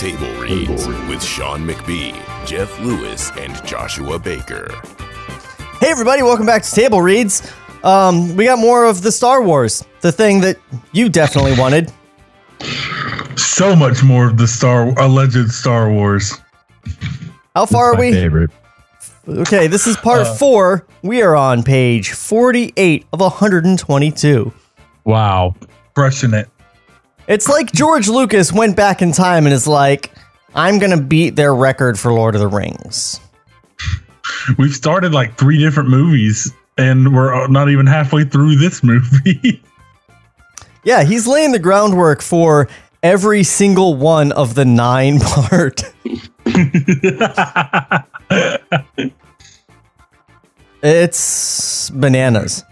Table Reads with Shawn McBee, Jeff Lewis, and Joshua Baker. Hey everybody, welcome back to Table Reads. Um, we got more of the Star Wars, the thing that you definitely wanted. so much more of the Star alleged Star Wars. How far are we? favorite. Okay, this is part four. We are on page 48 of 122. Wow. Crushing it. It's like George Lucas went back in time and is like, I'm going to beat their record for Lord of the Rings. We've started like three different movies and we're not even halfway through this movie. Yeah, he's laying the groundwork for every single one of the nine part. it's bananas.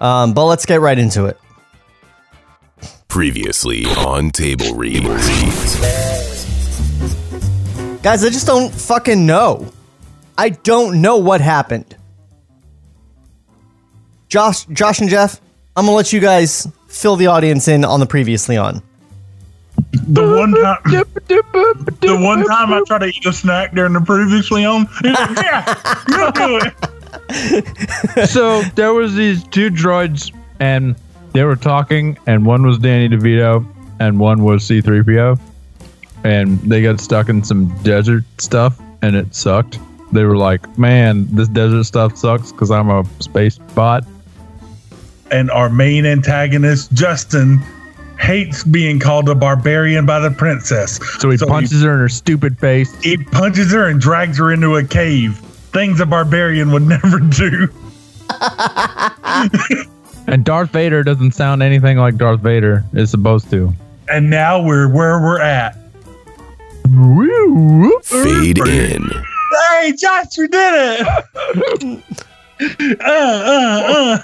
Um, but let's get right into it. Previously on Table Reads. Guys, I just don't fucking know. I don't know what happened. Josh, Josh and Jeff, I'm gonna let you guys fill the audience in on the previously on. the one time the one time I tried to eat a snack during the previously on, he's like, yeah, you'll do it. so there was these two droids and they were talking and one was Danny DeVito and one was C3PO and they got stuck in some desert stuff and it sucked. They were like, "Man, this desert stuff sucks cuz I'm a space bot." And our main antagonist, Justin, hates being called a barbarian by the princess. So he punches her in her stupid face. He punches her and drags her into a cave. Things a barbarian would never do. And Darth Vader doesn't sound anything like Darth Vader is supposed to. And now we're where we're at. Fade in. Hey, Josh, you did it! uh, uh,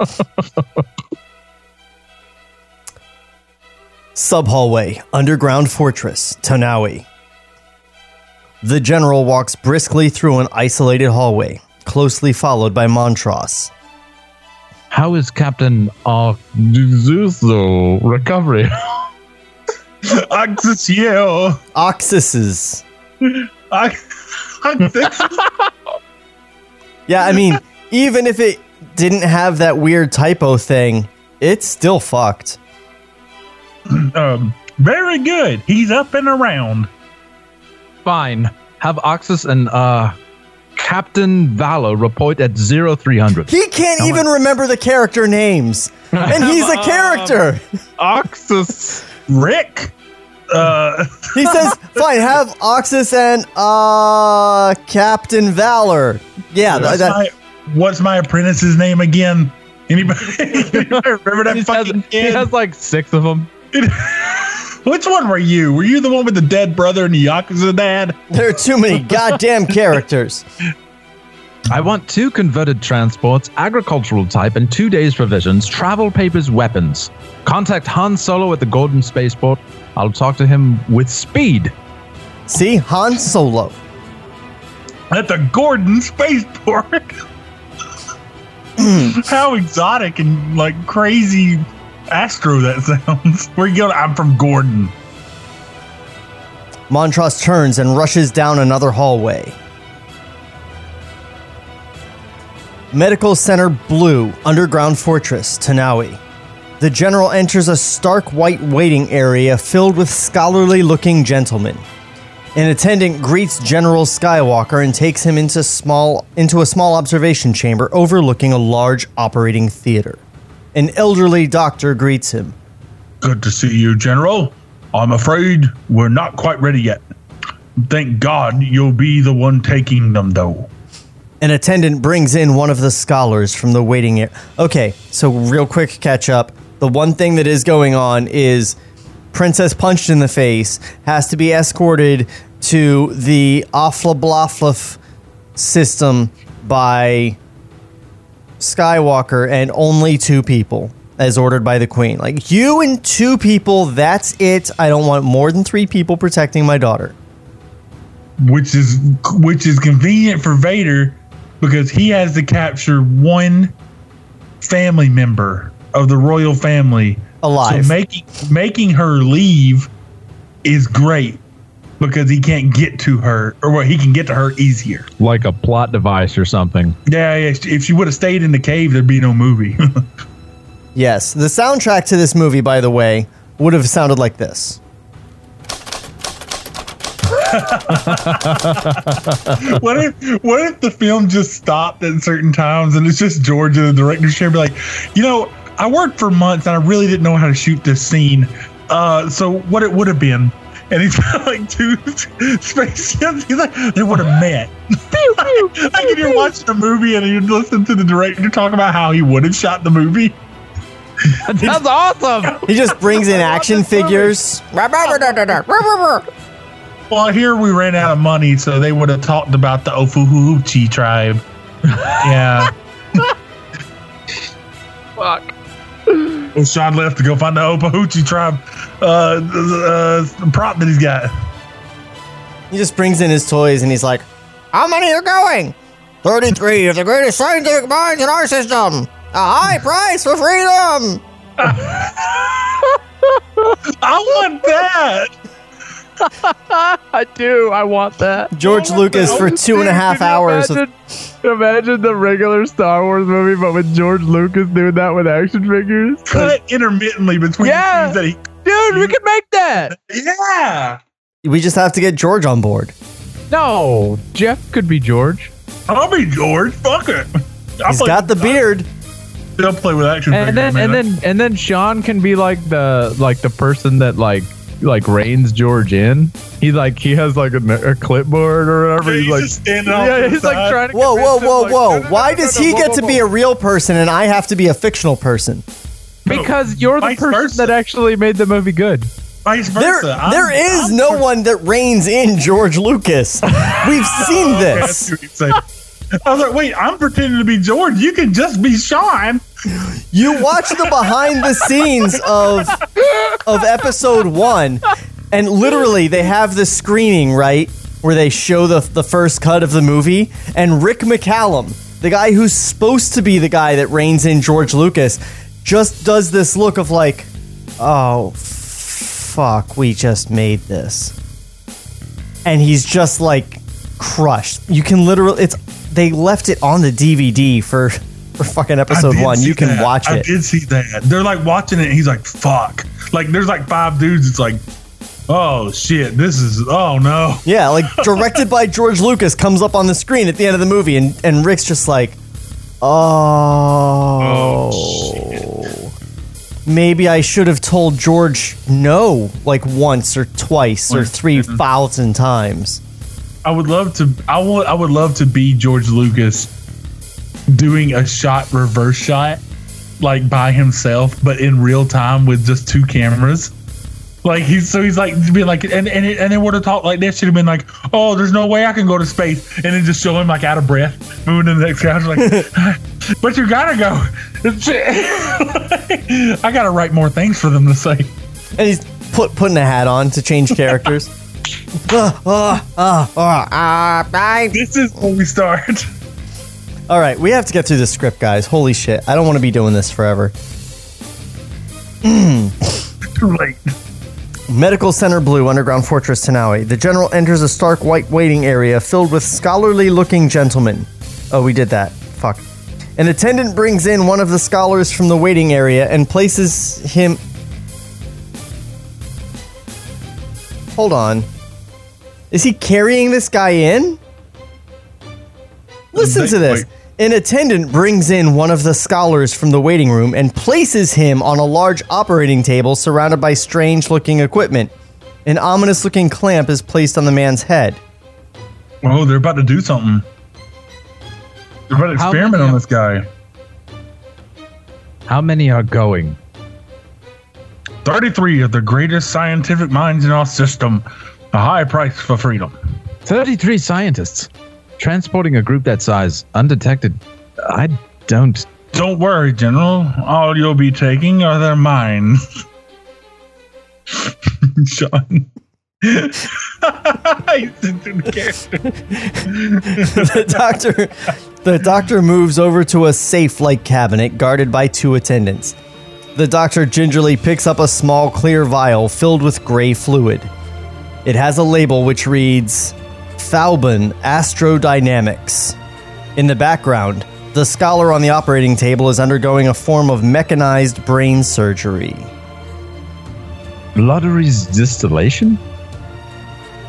uh. Sub hallway, underground fortress, Tanawi. The general walks briskly through an isolated hallway, closely followed by Montross. How is Captain Arzuzo recovery? Oxus, yeah. Oxuses. Oxus. Yeah, I mean, even if it didn't have that weird typo thing, it's still fucked. um, very good. He's up and around. Fine. Have Oxus and uh Captain Valor report at 0300. He can't even remember the character names. And he's a character. Oxus. Rick. Uh, He says, fine, have Oxus and uh Captain Valor. Yeah, th- what's, that, my, what's my apprentice's name again? Anybody, anybody remember that He has, fucking he has like six of them. Which one were you? Were you the one with the dead brother and the Yakuza dad? there are too many goddamn characters. I want two converted transports, agricultural type, and two days provisions, travel papers, weapons. Contact Han Solo at the Golden Spaceport. I'll talk to him with speed. See, Han Solo. At the Gordon Spaceport. Hmm. How exotic and like crazy astro that sounds. Where you going? I'm from Gordon. Montross turns and rushes down another hallway. Medical Center Blue, Underground Fortress, Tanawi. The general enters a stark white waiting area filled with scholarly looking gentlemen. An attendant greets General Skywalker and takes him into small into a small observation chamber overlooking a large operating theater. An elderly doctor greets him. Good to see you, General. I'm afraid we're not quite ready yet. Thank God you'll be the one taking them, though. An attendant brings in one of the scholars from the waiting area. Okay, so real quick catch up. The one thing that is going on is Princess Punched in the Face has to be escorted to the Afla Blaflaf system by Skywalker and only two people as ordered by the Queen. Like, you and two people, that's it. I don't want more than three people protecting my daughter. which is which is convenient for Vader because he has to capture one family member of the royal family Alive. So making making her leave is great because he can't get to her, or well, he can get to her easier. Like a plot device or something. Yeah, yeah if she would have stayed in the cave, there'd be no movie. Yes, the soundtrack to this movie, by the way, would have sounded like this. what if what if the film just stopped at certain times and it's just George in the director's chair, be like, you know, I worked for months and I really didn't know how to shoot this scene. Uh, so what it would have been. And he's got like two space ships. He's like, they would have met. like if you're watching a movie and you listen to the director talk about how he would have shot the movie. That's awesome. He just brings in action figures. Well, here we ran out of money, so they would have talked about the Ofuhuchi tribe. Yeah. Fuck. Well, Shawn left to go find the Ofuhuchi tribe uh, uh, prop that he's got. He just brings in his toys and he's like, How many are going? 33 of the greatest scientific minds in our system. A high price for freedom. I want that. I do. I want that. George Lucas for two and a half hours. Imagine, imagine the regular Star Wars movie, but with George Lucas doing that with action figures. Cut intermittently between Yeah. the scenes Dude, we can make that. that. Yeah. We just have to get George on board. No, Jeff could be George. I'll be George. Fuck it. I'll He's play- got the beard. I'll play with action and figures, then and then and then Shawn can be like the like the person that like like reins George in. He like he has like a, a clipboard or whatever. Yeah, he's, he's like just standing off yeah, to the he's like trying to. Whoa, whoa, convince him, whoa, like, whoa. no, no, Why no, does he get whoa, to be a real person and I have to be a fictional person? Because you're the Vice person versa. that actually made the movie good. Vice There, versa. I'm- there is I'm no per- one that reins in George Lucas. We've seen Okay, that's this. what you'd say. I was like, wait, I'm pretending to be George. You can just be Shawn. You watch the behind the scenes of of episode one, and literally they have the screening right where they show the the first cut of the movie, and Rick McCallum, the guy who's supposed to be the guy that reins in George Lucas, just does this look of like, oh fuck, we just made this, and he's just like crushed. You can literally it's they left it on the DVD for. For fucking episode one, you can that. watch I it. I did see that. They're like watching it. And he's like, "Fuck!" Like there's like five dudes. It's like, "Oh shit, this is oh no." Yeah, like directed by George Lucas comes up on the screen at the end of the movie, and, and Rick's just like, oh, maybe I should have told George no like once or twice or three mm-hmm. thousand times. I would love to. I would. I would love to be George Lucas doing a shot reverse shot, like by himself, but in real time with just two cameras. Like he's so he's like being like and and it, and they would have talked like that should have been like oh there's no way I can go to space and then just show him like out of breath moving to the next couch like but you gotta go I gotta write more things for them to say And he's put putting a hat on to change characters. Ah, ah, ah, ah, ah, bye. this is where we start All right, we have to get through this script, guys. Holy shit, I don't want to be doing this forever. too late Medical Center Blue, Underground Fortress Tanawi. The general enters a stark white waiting area filled with scholarly looking gentlemen. Oh, we did that. Fuck. An attendant brings in one of the scholars from the waiting area and places him. Hold on. Is he carrying this guy in? Listen to this. Wait. An attendant brings in one of the scholars from the waiting room and places him on a large operating table surrounded by strange looking equipment. An ominous looking clamp is placed on the man's head. oh they're about to do something they're about to How experiment many on this guy How many are going? 33 of the greatest scientific minds in our system. A high price for freedom. 33 scientists transporting a group that size undetected. I don't. Don't worry, General. All you'll be taking are their minds. Shawn. He's into the the doctor the doctor moves over to a safe like cabinet guarded by two attendants. The doctor gingerly picks up a small clear vial filled with gray fluid. It has a label which reads Falbin Astrodynamics. In the background, the scholar on the operating table is undergoing a form of mechanized brain surgery. Lottery's distillation?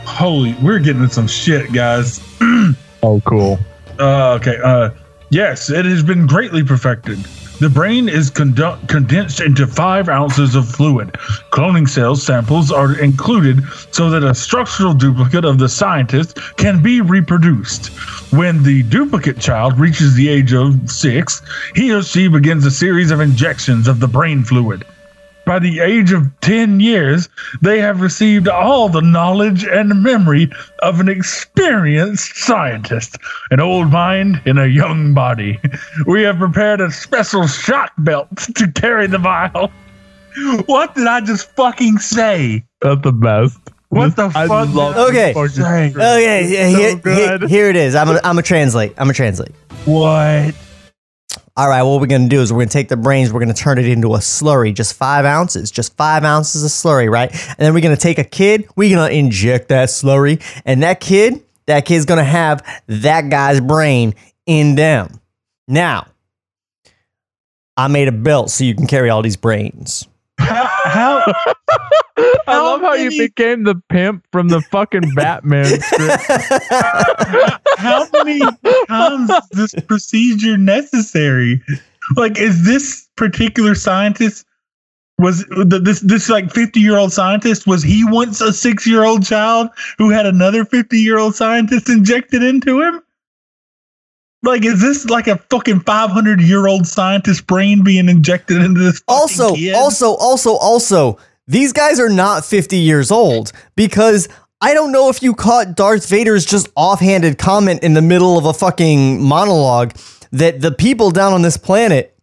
Holy, we're getting some shit, guys. Oh, cool. Uh, okay. Uh, yes, it has been greatly perfected. The brain is condu- condensed into five ounces of fluid. Cloning cells samples are included so that a structural duplicate of the scientist can be reproduced. When the duplicate child reaches the age of six, he or she begins a series of injections of the brain fluid. By the age of 10 years, they have received all the knowledge and memory of an experienced scientist, an old mind in a young body. We have prepared a special shock belt to carry the vial. What did I just fucking say? That's the best. What the I fuck? love did Okay. Okay, yeah, So here, here, here it is. I'm gonna, I'm gonna translate. I'm gonna translate. What? All right, what we're gonna do is we're gonna take the brains, we're gonna turn it into a slurry, just five ounces, just five ounces of slurry, right? And then we're gonna take a kid, we're gonna inject that slurry, and that kid, that kid's gonna have that guy's brain in them. Now, I made a belt so you can carry all these brains. How? I love how you became the pimp from the fucking Batman script. how many times is this procedure necessary? Like, is this particular scientist was th- this this like fifty year old scientist was he once a six year old child who had another fifty year old scientist injected into him? Like, is this like a fucking five hundred year old scientist brain being injected into this? also, kid? also, also, also, these guys are not 50 years old because I don't know if you caught Darth Vader's just offhanded comment in the middle of a fucking monologue that the people down on this planet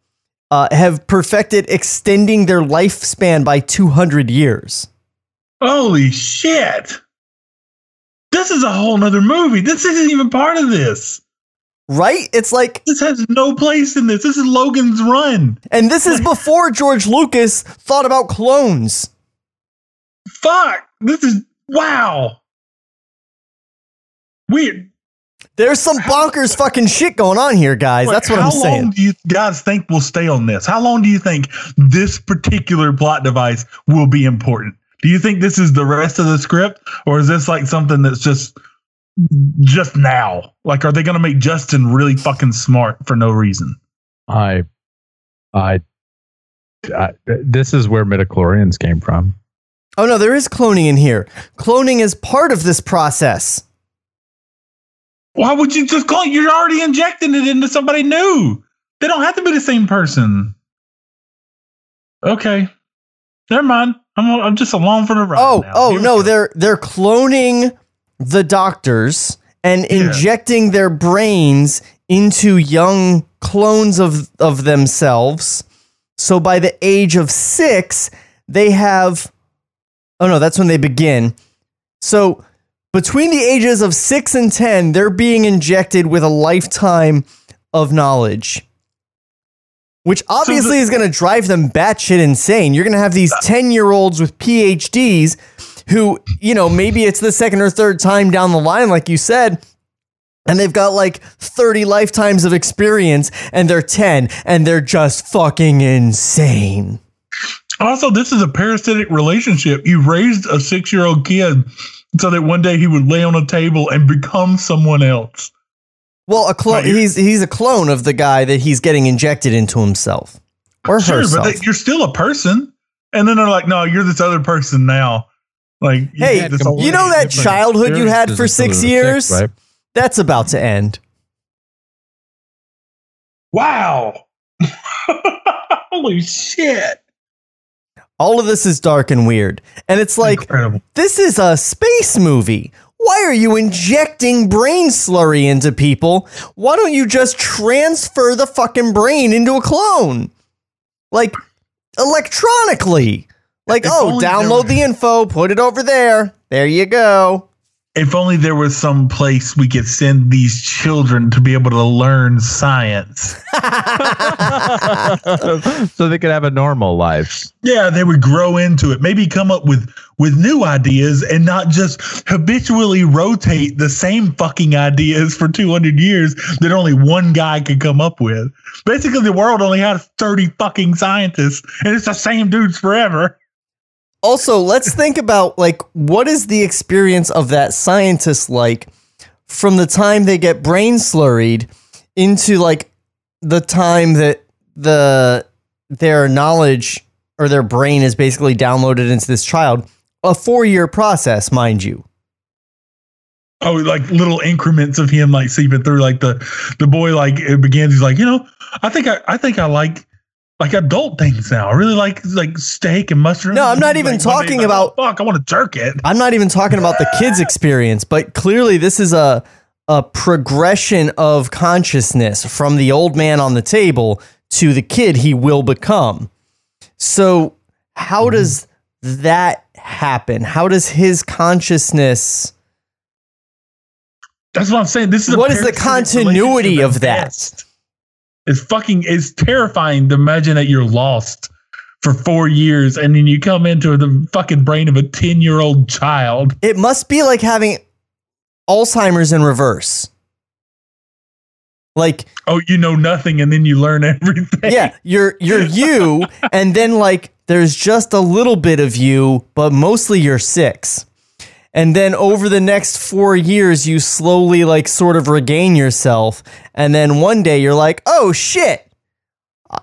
uh, have perfected extending their lifespan by 200 years. Holy shit! This is a whole nother movie. This isn't even part of this. Right? It's like, This has no place in this. This is Logan's Run. and this is before George Lucas thought about clones. Fuck. This is wow. Weird. There's some bonkers fucking shit going on here, guys. That's what I'm saying. How long do you guys think we'll stay on this? How long do you think this particular plot device will be important? Do you think this is the rest of the script, or is this like something that's just just now? Like, are they going to make Justin really fucking smart for no reason? I, I, I, this is where midichlorians came from. Oh no, there is cloning in here. Cloning is part of this process. Why would you just call? You're already injecting it into somebody new. They don't have to be the same person. Okay, never mind. I'm I'm just along for the ride. Oh, now. oh no, go. they're they're cloning the doctors and Yeah. injecting their brains into young clones of of themselves. So by the age of 6, they have Oh no, that's when they begin. So between the ages of 6 and 10, they're being injected with a lifetime of knowledge. Which obviously is going to drive them batshit insane. You're going to have these 10 year olds with PhDs who, you know, maybe it's the second or third time down the line, like you said, and they've got like 30 lifetimes of experience and they're 10 and they're just fucking insane. Also, this is a parasitic relationship. You raised a six year old kid so that one day he would lay on a table and become someone else. Well, a clone. He's he's a clone of the guy that he's getting injected into himself or Sure, herself. but they, you're still a person. And then they're like, no, you're this other person now. Like, Hey, you you know that childhood you had for six instead of the years? six, right? That's about to end. Wow. Holy shit. All of this is dark and weird. And it's like, Incredible. this is a space movie. Why are you injecting brain slurry into people? Why don't you just transfer the fucking brain into a clone? Like, electronically. Like, If oh, download were- the info, put it over there. There you go. If only there was some place we could send these children to be able to learn science. so they could have a normal life. Yeah, they would grow into it. Maybe come up with with new ideas and not just habitually rotate the same fucking ideas for 200 years that only one guy could come up with. Basically, the world only has 30 fucking scientists, and it's the same dudes forever. Also, let's think about like what is the experience of that scientist like from the time they get brain slurried into like the time that the their knowledge or their brain is basically downloaded into this child. A four year process, mind you. Oh, like little increments of him like seeping through. Like the the boy like it begins. He's like, you know, I think I I think I like like adult things now. I really like like steak and mushrooms. No, I'm not even day talking like, about- "Oh, fuck. I want to jerk it. I'm not even talking about the kids' experience, but clearly this is a a progression of consciousness from the old man on the table to the kid he will become. So, how mm-hmm. does that happen? How does his consciousness That's what I'm saying. This is What is the continuity of that? best. It's fucking. It's terrifying to imagine that you're lost for four years and then you come into the fucking brain of a ten year old child. it must be like having Alzheimer's in reverse. Like Oh, you know nothing, and then you learn everything. yeah, you're you're you, and then like there's just a little bit of you, but mostly you're six. And then over the next four years, you slowly like sort of regain yourself, and then one day you're like, oh shit,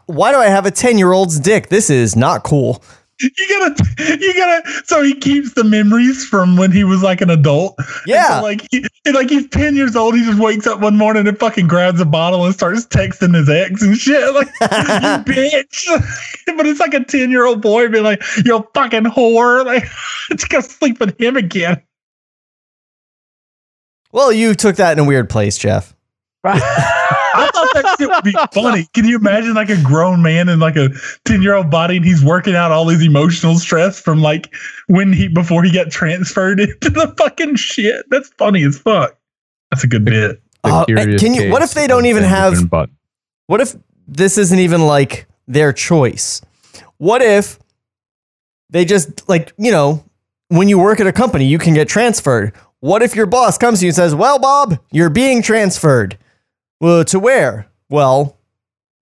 why do I have a ten year old's dick? This is not cool. You gotta, you gotta. So he keeps the memories from when he was like an adult. Yeah. so, like, he, like he's ten years old. He just wakes up one morning and fucking grabs a bottle and starts texting his ex and shit. Like, you bitch. but it's like a ten year old boy being like, you're fucking whore." Like, it's gonna sleep with him again. Well, you took that in a weird place, Jeff. I thought that shit would be funny. Can you imagine like a grown man in like a 10 year old body and he's working out all his emotional stress from like when he before he got transferred into the fucking shit? That's funny as fuck. That's a good bit. The Uh, can you- what if they don't even have- Benjamin What if this isn't even like their choice? What if they just like, you know, when you work at a company, you can get transferred. What if your boss comes to you and says, Well, Bob, you're being transferred? Well, to where? Well,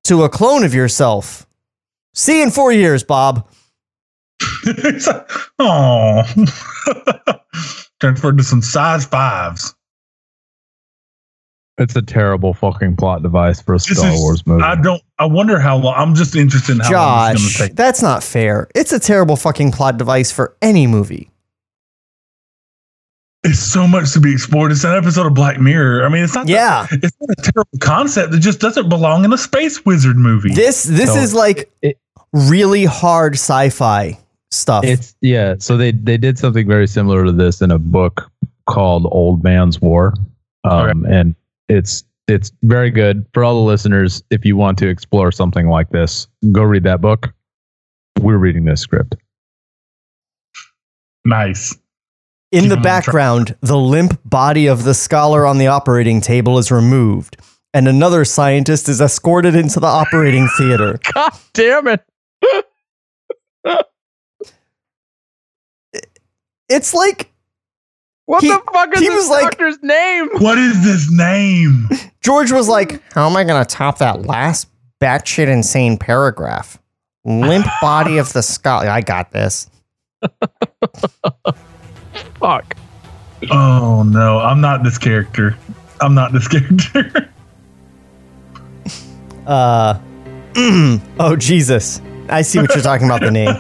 to a clone of yourself. See you in four years, Bob. It's oh, transferred to some size fives. It's a terrible fucking plot device for a This Star is- Wars movie. I don't. I wonder how long. I'm just interested in how long it's Josh, going to take. that's not fair. It's a terrible fucking plot device for any movie. It's so much to be explored. It's an episode of Black Mirror. I mean, it's not. the- Yeah. it's not a terrible concept. It just doesn't belong in a space wizard movie. This this So is like it- really hard sci-fi stuff. It's yeah. So they they did something very similar to this in a book called Old Man's War, um, and it's it's very good for all the listeners. If you want to explore something like this, go read that book. We're reading this script. nice. In the Keep 'em on track. background, the limp body of the scholar on the operating table is removed, and another scientist is escorted into the operating theater. God damn it! It's like What He- the fuck is this was like- doctor's name? What is this name? George was like, "How am I going to top that last batshit insane paragraph?" Limp body of the scholar. I got this. Fuck. Oh no, I'm not this character. I'm not this character. Uh, oh Jesus! I see what you're talking about. The name,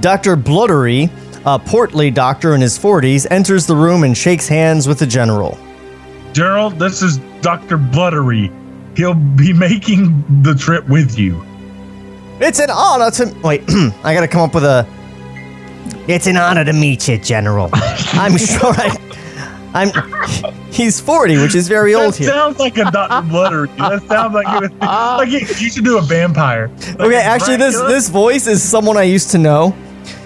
Doctor Bloodery, a portly doctor in his 40s, enters the room and shakes hands with the general. Gerald, this is Dr. Bluttery. He'll be making the trip with you. It's an honor to wait. I gotta come up with a. It's an honor to meet you, General. I'm sure I. I'm. He's 40, which is very old here. sounds like a Dr. Bluttery. That sounds like it, like it, you should do a vampire. Like Okay, actually, this Dracula. this voice is someone I used to know.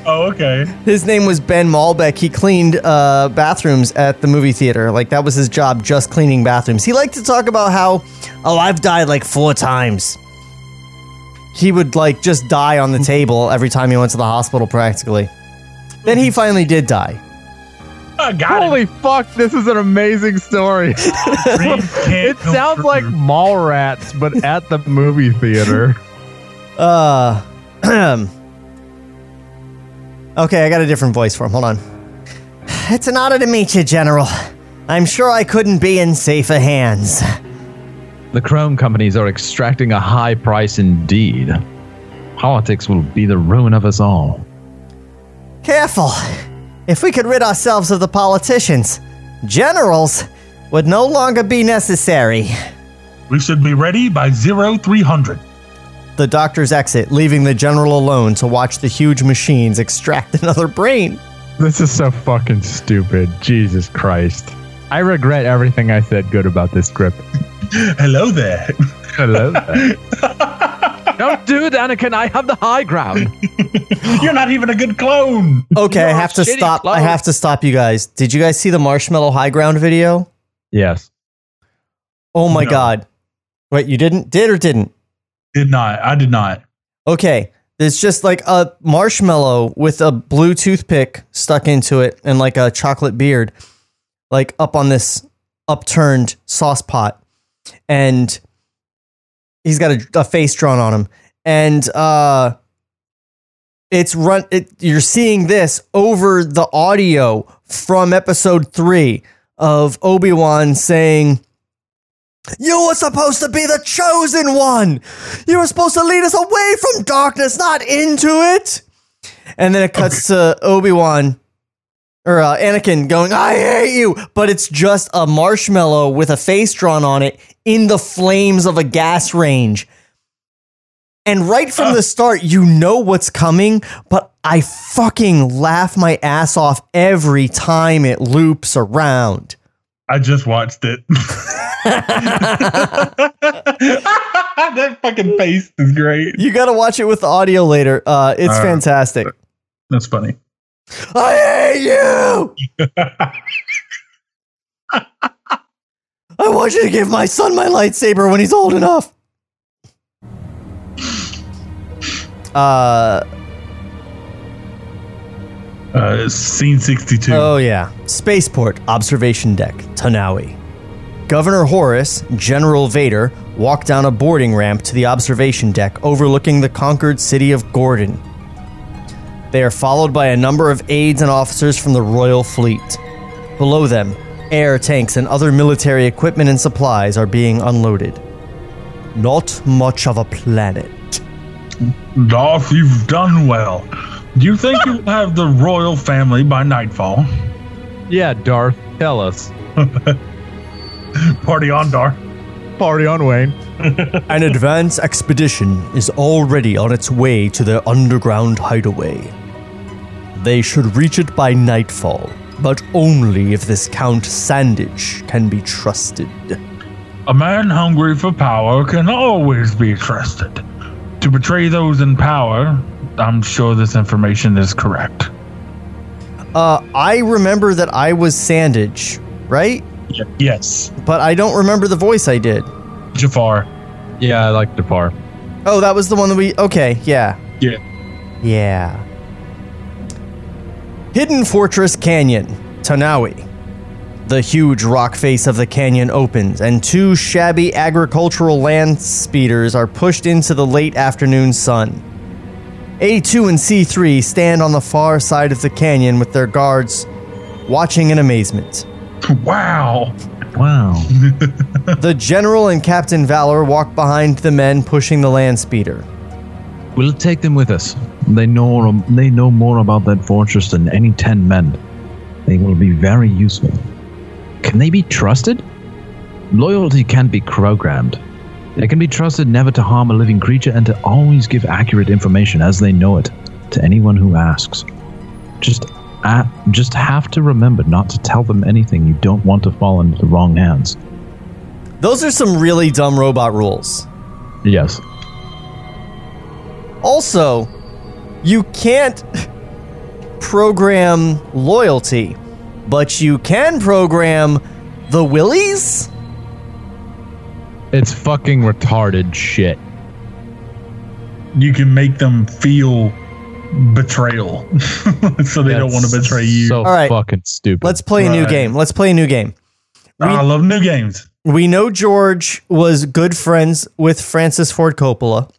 Oh, okay. His name was Ben Malbec. He cleaned uh, bathrooms at the movie theater. Like that was his job, just cleaning bathrooms. He liked to talk about how, oh, I've died like four times. He would like just die on the table every time he went to the hospital, practically. Then he finally did die. I got Holy fuck, this is an amazing story. it. Dreams can't it come sounds like true. Mallrats, but at the movie theater. Uh, okay, I got a different voice for him. Hold on. It's an honor to meet you, General. I'm sure I couldn't be in safer hands. The Chrome companies are extracting a high price indeed. Politics will be the ruin of us all. Careful. If we could rid ourselves of the politicians, generals would no longer be necessary. We should be ready by zero three hundred. The doctors exit, leaving the general alone to watch the huge machines extract another brain. This is so fucking stupid. Jesus Christ. I regret everything I said good about this script. Hello there. Hello. Don't do it, Anakin. I have the high ground. You're not even a good clone. Okay, I You're have to shitty stop. I have to stop you guys. Did you guys see the marshmallow high ground video? Yes. Oh my No. god. Wait, you didn't? Did or didn't? Did not. I did not. Okay. There's just like a marshmallow with a blue toothpick stuck into it and like a chocolate beard, like up on this upturned sauce pot. And he's got a, a face drawn on him. And uh it's run it, you're seeing this over the audio from episode three of Obi-Wan saying you were supposed to be the chosen one. You were supposed to lead us away from darkness, not into it. And then it cuts to Obi Wan or uh, Anakin going, "I hate you," but it's just a marshmallow with a face drawn on it in the flames of a gas range. And right from the start, you know what's coming, but I fucking laugh my ass off every time it loops around. I just watched it. that fucking face is great. You got to watch it with the audio later. Uh, it's Uh, fantastic. That's funny. I hate you. I want you to give my son my lightsaber when he's old enough. Uh Uh, scene 62. oh yeah, spaceport observation deck, Tanawi. Governor Horace, General Vader walk down a boarding ramp to the observation deck overlooking the conquered city of Gordon. They are followed by a number of aides and officers from the Royal Fleet. Below them, air tanks and other military equipment and supplies are being unloaded. Not much of a planet. Darth, you've done well. Do you think you'll have the royal family by nightfall? Yeah, Darth, tell us. Party on, Darth. Party on, Wayne. An advance expedition is already on its way to their underground hideaway. They should reach it by nightfall, but only if this Count Sandwich can be trusted. A man hungry for power can always be trusted. To betray those in power, I'm sure this information is correct. Uh, I remember that I was Sandage, right? Yes. But I don't remember the voice I did. Jafar. Yeah, I like Depar. Oh, that was the one that we. Okay, yeah. Yeah. Yeah. Hidden Fortress Canyon, Tanawi. The huge rock face of the canyon opens, and two shabby agricultural land speeders are pushed into the late afternoon sun. A2 and C3 stand on the far side of the canyon with their guards watching in amazement. Wow. Wow. The General and Captain Valor walk behind the men pushing the land speeder. We'll take them with us. They know they know more about that fortress than any ten men. They will be very useful. Can they be trusted? Loyalty can't be programmed. They can be trusted never to harm a living creature and to always give accurate information as they know it to anyone who asks. Just uh, just have to remember not to tell them anything you don't want to fall into the wrong hands. Those are some really dumb robot rules. Yes. Also, you can't program loyalty, but you can program the willies? It's fucking retarded shit. You can make them feel betrayal, so they don't want to betray you. So All right. fucking stupid. Let's play a new Right. game. Let's play a new game. I love new games. We know George was good friends with Francis Ford Coppola.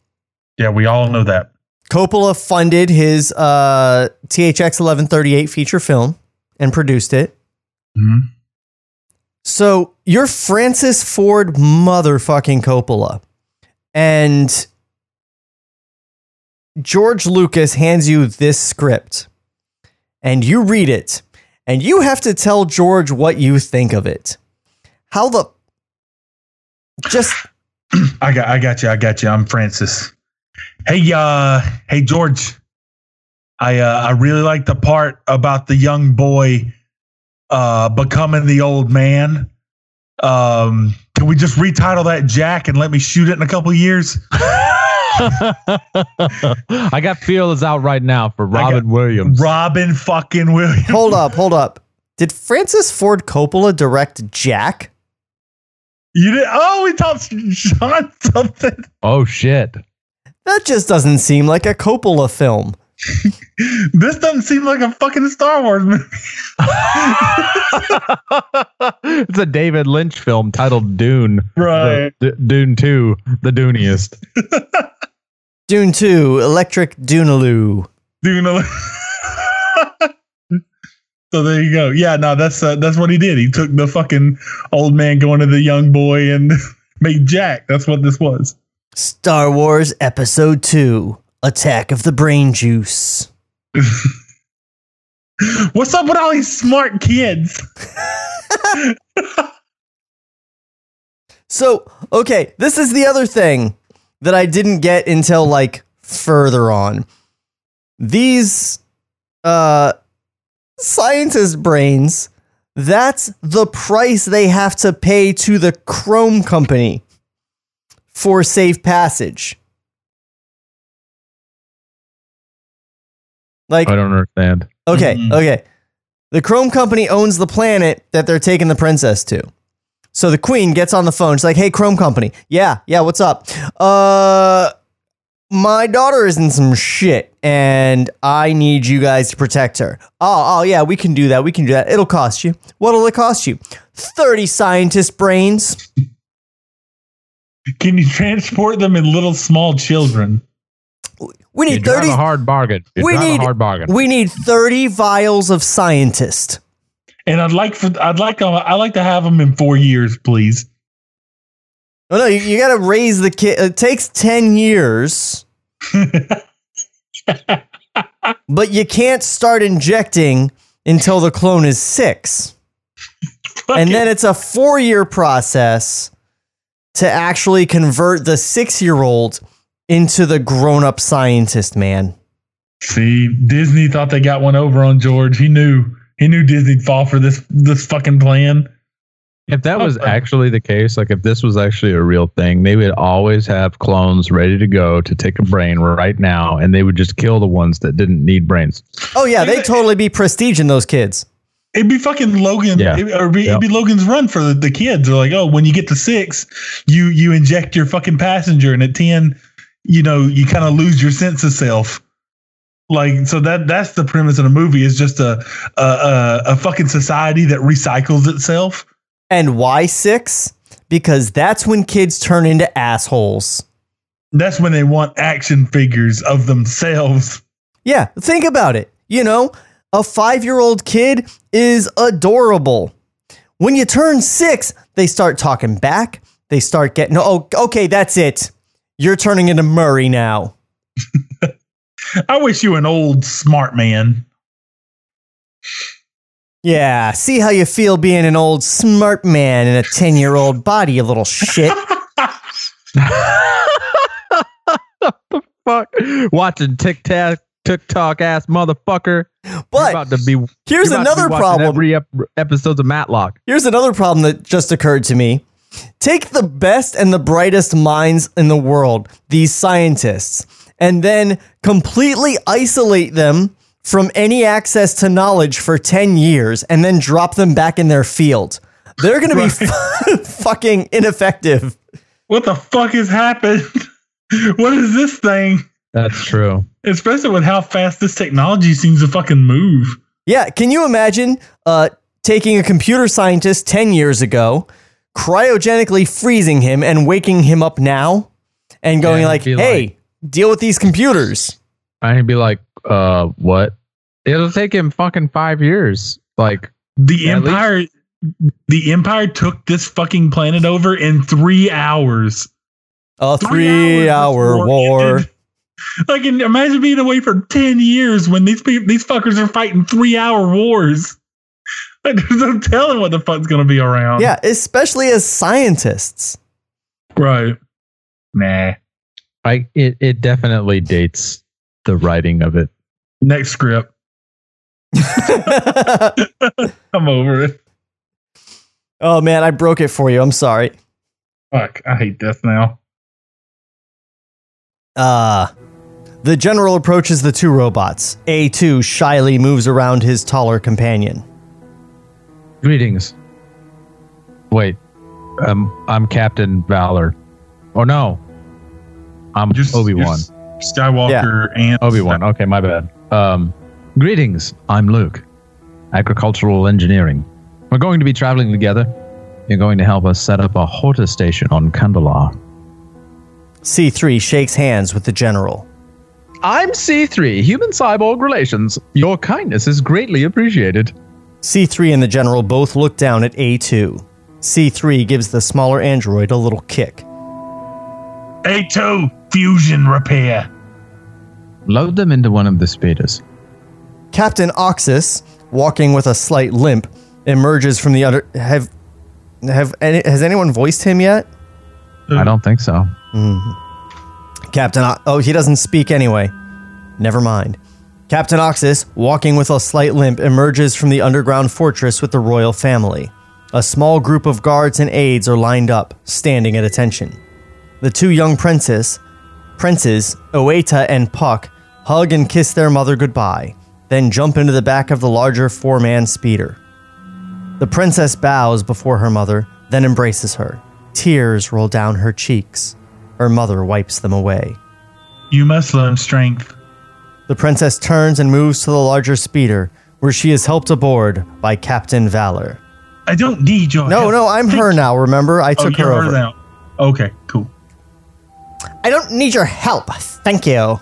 Yeah, we all know that. Coppola funded his uh, THX 1138 feature film and produced it. Mhm. So you're Francis Ford motherfucking Coppola. And George Lucas hands you this script and you read it and you have to tell George what you think of it. How the just I got, I got you, I got you. I'm Francis. Hey, uh, hey George. I, uh, I really like the part about the young boy, uh, becoming the old man. Um, can we just retitle that Jack and let me shoot it in a couple years? I got feelers out right now for Robin Williams. Robin fucking Williams. hold up, hold up. Did Francis Ford Coppola direct Jack? You did. Oh, we taught Shawn something. oh shit. That just doesn't seem like a Coppola film. This doesn't seem like a fucking Star Wars movie. it's a David Lynch film titled Dune. Right. The- D- Dune 2, the Duniest. Dune 2, Electric Dunaloo. Do you know? so there you go. Yeah, no, that's uh, that's what he did. He took the fucking old man going to the young boy and made Jack. That's what this was. Star Wars Episode 2, Attack of the Brain Juice. What's up with all these smart kids? So, okay, this is the other thing that I didn't get until like further on. These uh scientist brains, that's the price they have to pay to the Chrome company for safe passage. Like I don't understand. Okay, Mhm. okay. The Chrome company owns the planet that they're taking the princess to. So the queen gets on the phone. She's like, "Hey, Chrome company. Yeah, yeah, what's up? Uh my daughter is in some shit and I need you guys to protect her. Oh, oh yeah, we can do that. We can do that. It'll cost you. What'll it cost you? 30 scientist brains. Can you transport them in little small children? We You need drive 30 a hard bargain. You we need a hard bargain. We need 30 vials of scientist. And I'd like for I'd like uh, to I like to have them in four years, please. Oh no, you, you got to raise the kid. It takes 10 years. but you can't start injecting until the clone is six. and then it's a four year process to actually convert the six year old into the grown up scientist man. See, Disney thought they got one over on George. He knew he knew Disney'd fall for this this fucking plan. If that was actually the case, like if this was actually a real thing, they would always have clones ready to go to take a brain right now, and they would just kill the ones that didn't need brains. Oh, yeah, they'd totally be prestige in those kids. It'd be fucking Logan, Yeah. it, or be, Yep. it'd be Logan's run for the, the kids. They're like, oh, when you get to six, you you inject your fucking passenger, and at ten, you know, you kind of lose your sense of self. Like, so that that's the premise of the movie is just a a, a, a fucking society that recycles itself. And why six? Because that's when kids turn into assholes. That's when they want action figures of themselves. Yeah, think about it. You know, a five year old kid is adorable. When you turn six, they start talking back. They start getting, oh, okay, that's it. You're turning into Murray now. I wish you an old smart man. Yeah, see how you feel being an old smart man in a 10 year old body, you little shit. what the fuck? Watching TikTok, TikTok ass motherfucker. You're But about to be. here's you're to be another problem. Every ep- episodes of Matlock. Here's another problem that just occurred to me. Take the best and the brightest minds in the world, these scientists, and then completely isolate them from any access to knowledge for 10 years and then drop them back in their field. They're going to be fucking ineffective. What the fuck has happened? what is this thing? That's true. Especially with how fast this technology seems to fucking move. Yeah, can you imagine uh, taking a computer scientist 10 years ago, cryogenically freezing him and waking him up now and going Yeah, like, "Hey, like- deal with these computers." I'd be like, uh, what? It'll take him fucking five years. Like, The At least- Empire the Empire took this fucking planet over in three hours. A Three 3-hour hours war. ended. Like and imagine being away for ten years when these people these fuckers are fighting three hour wars. Like, There's no telling what the fuck's gonna be around. Yeah, especially as scientists. Right. Nah. I it it definitely dates the writing of it. Next script. I'm over it. oh man, I broke it for you. I'm sorry. Fuck. I hate this now. Uh the general approaches the two robots. A2 shyly moves around his taller companion. Greetings. Wait, um, I'm Captain Valor. Oh no, I'm Just Obi Wan. just Skywalker and Obi Wan. Okay, my bad. Um, greetings. I'm Luke. Agricultural engineering. We're going to be traveling together. You're going to help us set up a Horta station on Kandahar. C3 shakes hands with the general. I'm C3, Human Cyborg Relations. Your kindness is greatly appreciated. C3 and the general both look down at A2. C3 gives the smaller android a little kick. A2 fusion repair. Load them into one of the speeders. Captain Oxus, walking with a slight limp, emerges from the under. Have have any, has anyone voiced him yet? I don't think so. Mm-hmm. Captain. O- oh, he doesn't speak anyway. Never mind. Captain Oxus, walking with a slight limp, emerges from the underground fortress with the royal family. A small group of guards and aides are lined up, standing at attention. The two young princes, princes, Oeta and Puck, hug and kiss their mother goodbye, then jump into the back of the larger four man speeder. The princess bows before her mother, then embraces her. Tears roll down her cheeks. Her mother wipes them away. You must learn strength. The princess turns and moves to the larger speeder, where she is helped aboard by Captain Valor. I don't need your No, help. no, I'm her now, remember? I Oh, took you're her her over. now. Okay, cool. I don't need your help. Thank you.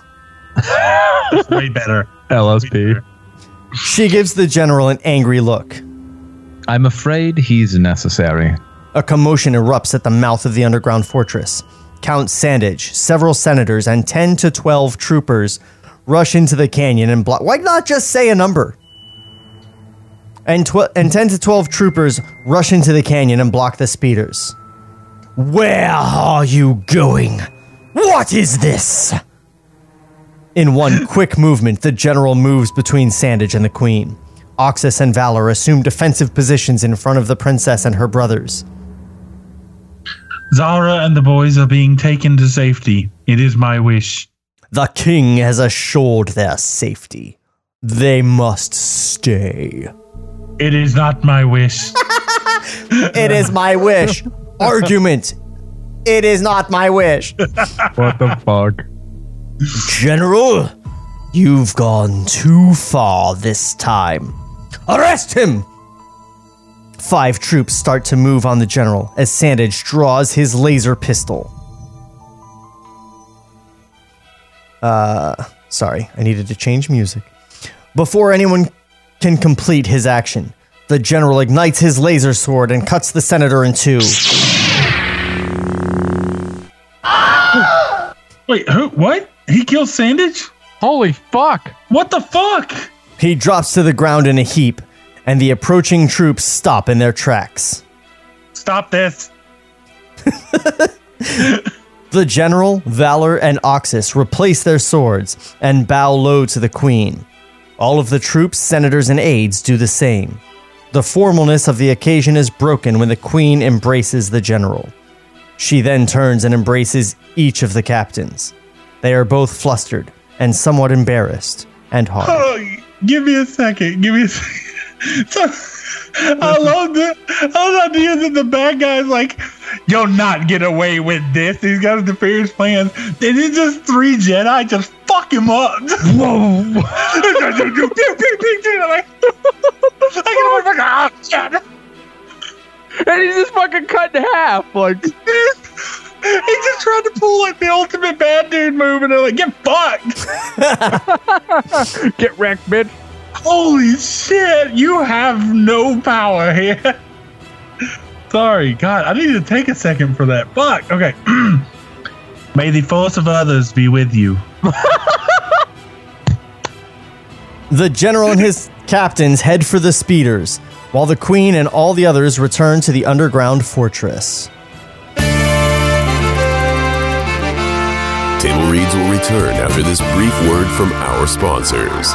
Way better. LSP. She gives the general an angry look. I'm afraid he's necessary. A commotion erupts at the mouth of the underground fortress. Count Sandage, several senators, and 10 to 12 troopers rush into the canyon and block. Why not just say a number? And, tw- and 10 to 12 troopers rush into the canyon and block the speeders. Where are you going? What is this? In one quick movement, the general moves between Sandage and the queen. Oxus and Valor assume defensive positions in front of the princess and her brothers. Zara and the boys are being taken to safety. It is my wish. The king has assured their safety. They must stay. It is not my wish. It is my wish. Argument. It is not my wish. What the fuck? General, you've gone too far this time. Arrest him! Five troops start to move on the general as Sandage draws his laser pistol. Uh, sorry, I needed to change music. Before anyone can complete his action, the general ignites his laser sword and cuts the senator in two. Wait, who? What? He killed Sandage? Holy fuck! What the fuck? He drops to the ground in a heap, and the approaching troops stop in their tracks. Stop this. The general, Valor, and Oxus replace their swords and bow low to the queen. All of the troops, senators, and aides do the same. The formalness of the occasion is broken when the queen embraces the general. She then turns and embraces each of the captains. They are both flustered and somewhat embarrassed and hard. Oh, give me a second. Give me a second. So, I love the I love the idea that the bad guy's like, you'll not get away with this. He's got nefarious plans. Then it's just three Jedi just fuck him up. Whoa. I get him like, shit. And he's just fucking cut in half. Like, He just tried to pull like the ultimate bad dude move, and they're like, "Get fucked!" get wrecked, bitch. Holy shit! You have no power here. Sorry, God, I need to take a second for that. Fuck. Okay. May the force of others be with you. The general and his captains head for the speeders, while the queen and all the others return to the underground fortress. Table Reads will return after this brief word from our sponsors.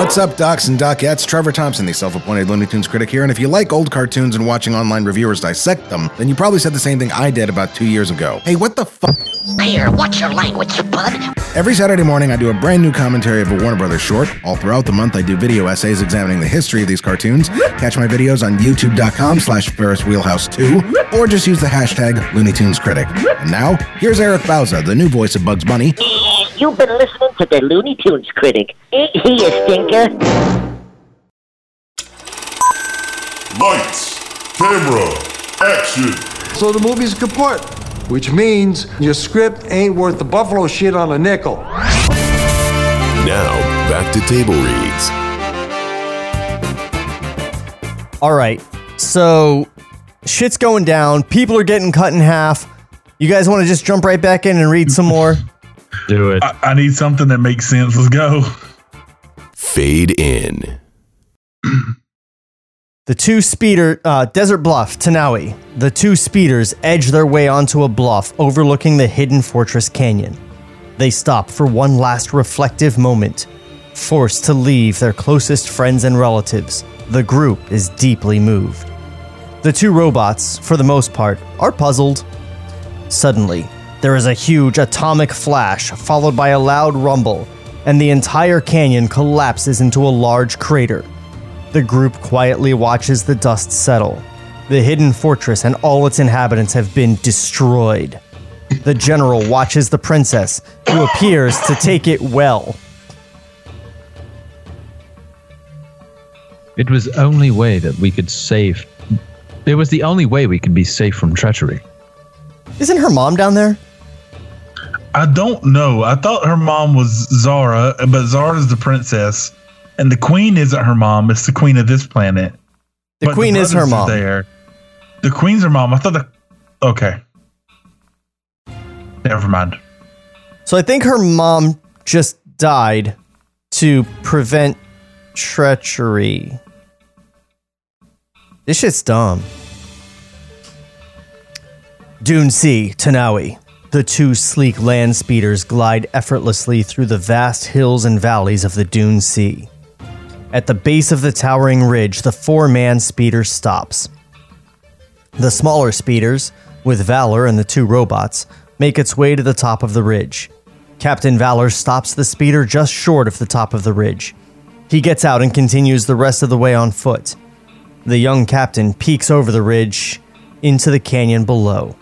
What's up, docs and docettes? Trevor Thompson, the self appointed Looney Tunes critic here. And if you like old cartoons and watching online reviewers dissect them, then you probably said the same thing I did about two years ago. Hey, what the fuck? Here, watch your language, you bud. Every Saturday morning, I do a brand new commentary of a Warner Brothers short. All throughout the month, I do video essays examining the history of these cartoons. Catch my videos on youtube.com slash Ferris Wheelhouse 2, or just use the hashtag Looney Tunes Critic. And now, here's Eric Bauza, the new voice of Bugs Bunny. You've been listening to the Looney Tunes critic. Ain't he a stinker? Lights, camera, action. So the movie's kaput, which means your script ain't worth the buffalo shit on a nickel. Now, back to Table Reads. All right, so shit's going down. People are getting cut in half. You guys want to just jump right back in and read some more? Do it. I, I need something that makes sense. Let's go. Fade in. The two speeder, uh, Desert Bluff, Tanawi. The two speeders edge their way onto a bluff overlooking the hidden fortress canyon. They stop for one last reflective moment. Forced to leave their closest friends and relatives, the group is deeply moved. The two robots, for the most part, are puzzled. Suddenly, there is a huge atomic flash followed by a loud rumble, and the entire canyon collapses into a large crater. The group quietly watches the dust settle. The hidden fortress and all its inhabitants have been destroyed. The general watches the princess, who appears to take it well. It was the only way that we could save. It was the only way we could be safe from treachery. Isn't her mom down there? I don't know. I thought her mom was Zara, but Zara's the princess, and the queen isn't her mom. It's the queen of this planet. The But queen is her mom. There, the queen's her mom. I thought the. Okay. Never mind. So I think her mom just died to prevent treachery. This shit's dumb. Dune Sea, Tanawi. The two sleek land speeders glide effortlessly through the vast hills and valleys of the Dune Sea. At the base of the towering ridge, the four man speeder stops. The smaller speeders, with Valor and the two robots, make its way to the top of the ridge. Captain Valor stops the speeder just short of the top of the ridge. He gets out and continues the rest of the way on foot. The young captain peeks over the ridge into the canyon below.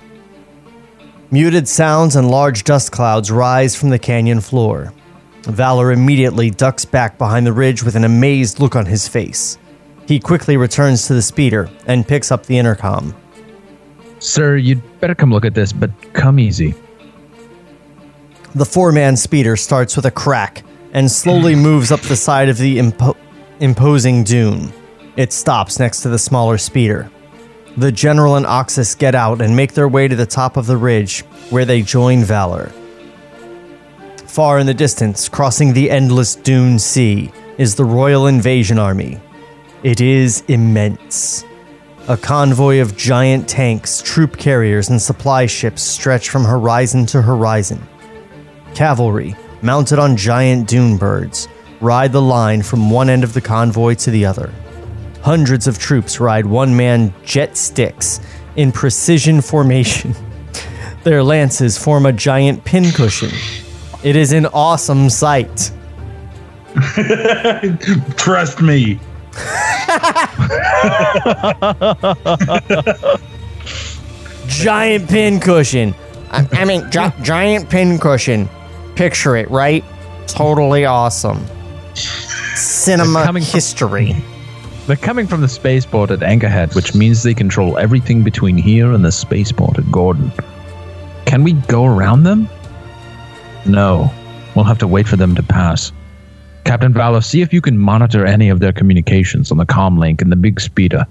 Muted sounds and large dust clouds rise from the canyon floor. Valor immediately ducks back behind the ridge with an amazed look on his face. He quickly returns to the speeder and picks up the intercom. Sir, you'd better come look at this, but come easy. The four man speeder starts with a crack and slowly moves up the side of the impo- imposing dune. It stops next to the smaller speeder. The general and Oxus get out and make their way to the top of the ridge, where they join Valor. Far in the distance, crossing the endless dune sea, is the Royal Invasion Army. It is immense. A convoy of giant tanks, troop carriers, and supply ships stretch from horizon to horizon. Cavalry, mounted on giant dune birds, ride the line from one end of the convoy to the other. Hundreds of troops ride one man jet sticks in precision formation. Their lances form a giant pincushion. It is an awesome sight. Trust me. Giant pincushion. I, I mean, gi- giant pincushion. Picture it, right? Totally awesome. Cinema coming from- history. They're coming from the spaceport at Anchorhead, which means they control everything between here and the spaceport at Gordon. Can we go around them? No. We'll have to wait for them to pass. Captain Valor, see if you can monitor any of their communications on the comm link and the big speeder.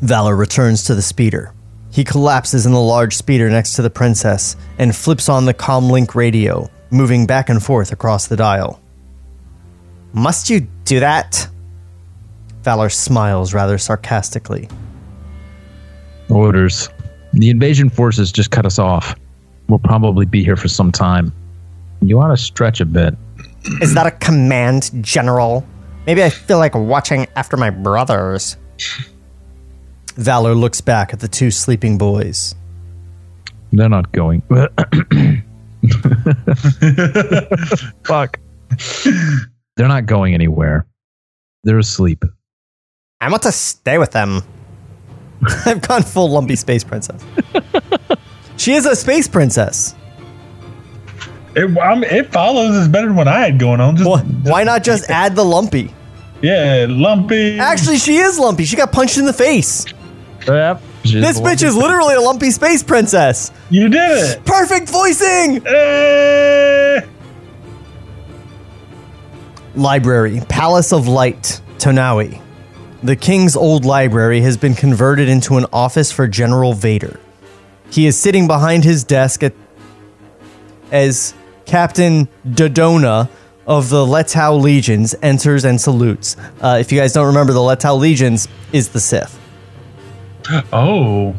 Valor returns to the speeder. He collapses in the large speeder next to the princess and flips on the comlink radio, moving back and forth across the dial. Must you do that? Valor smiles rather sarcastically. Orders. The invasion forces just cut us off. We'll probably be here for some time. You ought to stretch a bit. Is that a command, General? Maybe I feel like watching after my brothers. Valor looks back at the two sleeping boys. They're not going. Fuck. They're not going anywhere. They're asleep. I want to stay with them. I've gone full lumpy space princess. she is a space princess. It, I mean, it follows is better than what I had going on. Just, Wh- Why not just add the lumpy? yeah, lumpy. Actually, she is lumpy. She got punched in the face. Yep. This bitch is literally a lumpy space princess. you did it. Perfect voicing. Eh. Library, Palace of Light, Tonawi. The king's old library has been converted into an office for General Vader. He is sitting behind his desk at, as Captain Dodona of the Letau Legions enters and salutes. Uh, if you guys don't remember, the Letau Legions is the Sith. Oh,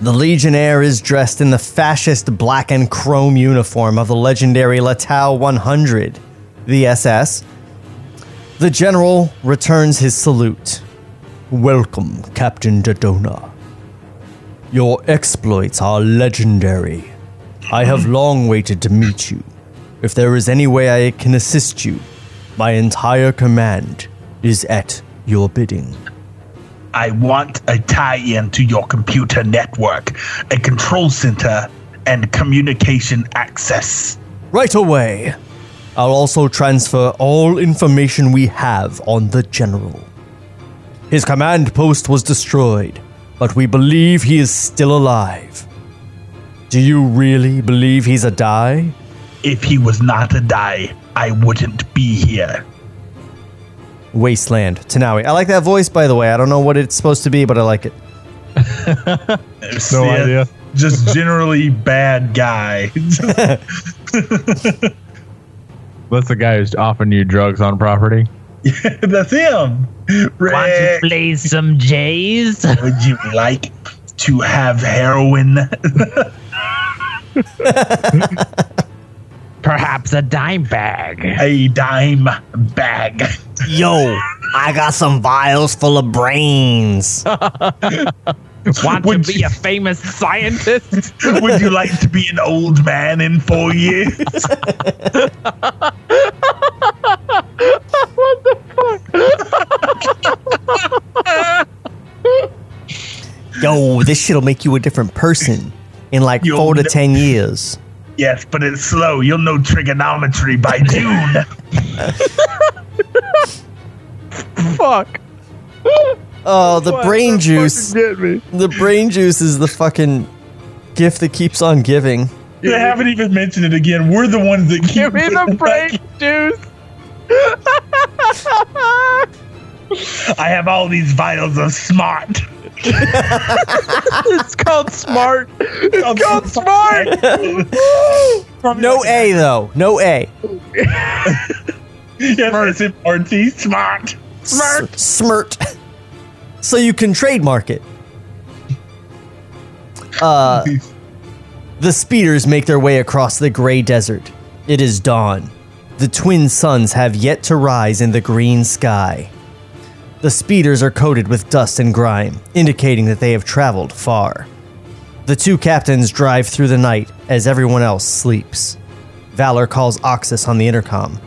The Legionnaire is dressed in the fascist black and chrome uniform of the legendary Letau 100, the SS. The general returns his salute. Welcome, Captain Dodona. Your exploits are legendary. I have long waited to meet you. If there is any way I can assist you, my entire command is at your bidding. I want a tie-in to your computer network, a control center, and communication access. Right away. I'll also transfer all information we have on the General. His command post was destroyed, but we believe he is still alive. Do you really believe he's a die? If he was not a die, I wouldn't be here. Wasteland, Tanawi. I like that voice, by the way. I don't know what it's supposed to be, but I like it. no idea. Just generally bad guy. That's the guy who's offering you drugs on property. That's him. Rick, Want to play some J's? would you like to have heroin? Perhaps a dime bag. a dime bag. Yo, I got some vials full of brains. Want Would to be you- a famous scientist? Would you like to be an old man in four years? What the fuck? Yo, this shit'll make you a different person in like You'll four to ne- ten years. yes, but it's slow. You'll know trigonometry by June. Fuck. Oh, the brain juice. Get me. The brain juice is the fucking gift that keeps on giving. they haven't even mentioned it again. We're the ones that keep Give me the brain juice. I have all these vials of smart. It's called smart. It's called smart. No A though. No A. Yes, it's RT smart. Smart. Smirt. So you can trademark it. Uh, the speeders make their way across the gray desert. It is dawn. The twin suns have yet to rise in the green sky. The speeders are coated with dust and grime, indicating that they have traveled far. The two captains drive through the night as everyone else sleeps. Valor calls Oxus on the intercom.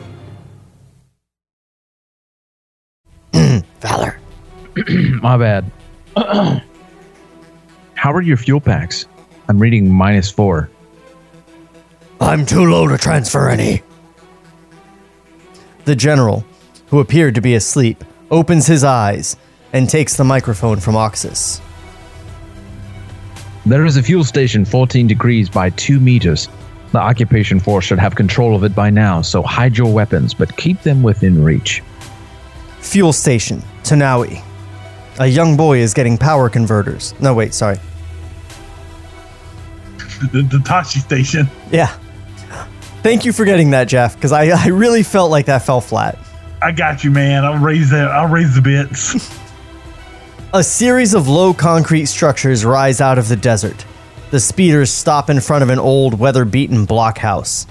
Valor. My bad. How are your fuel packs? I'm reading minus four. I'm too low to transfer any. The general, who appeared to be asleep, opens his eyes and takes the microphone from Oxus. There is a fuel station 14 degrees by 2 meters. The occupation force should have control of it by now, so hide your weapons, but keep them within reach. Fuel station, Tanawi. A young boy is getting power converters. No, wait, sorry. The, the Tosche station. Yeah. Thank you for getting that, Jeff, because I, I really felt like that fell flat. I got you, man. I'll raise that. I'll raise the bits. A series of low concrete structures rise out of the desert. The speeders stop in front of an old, weather beaten blockhouse.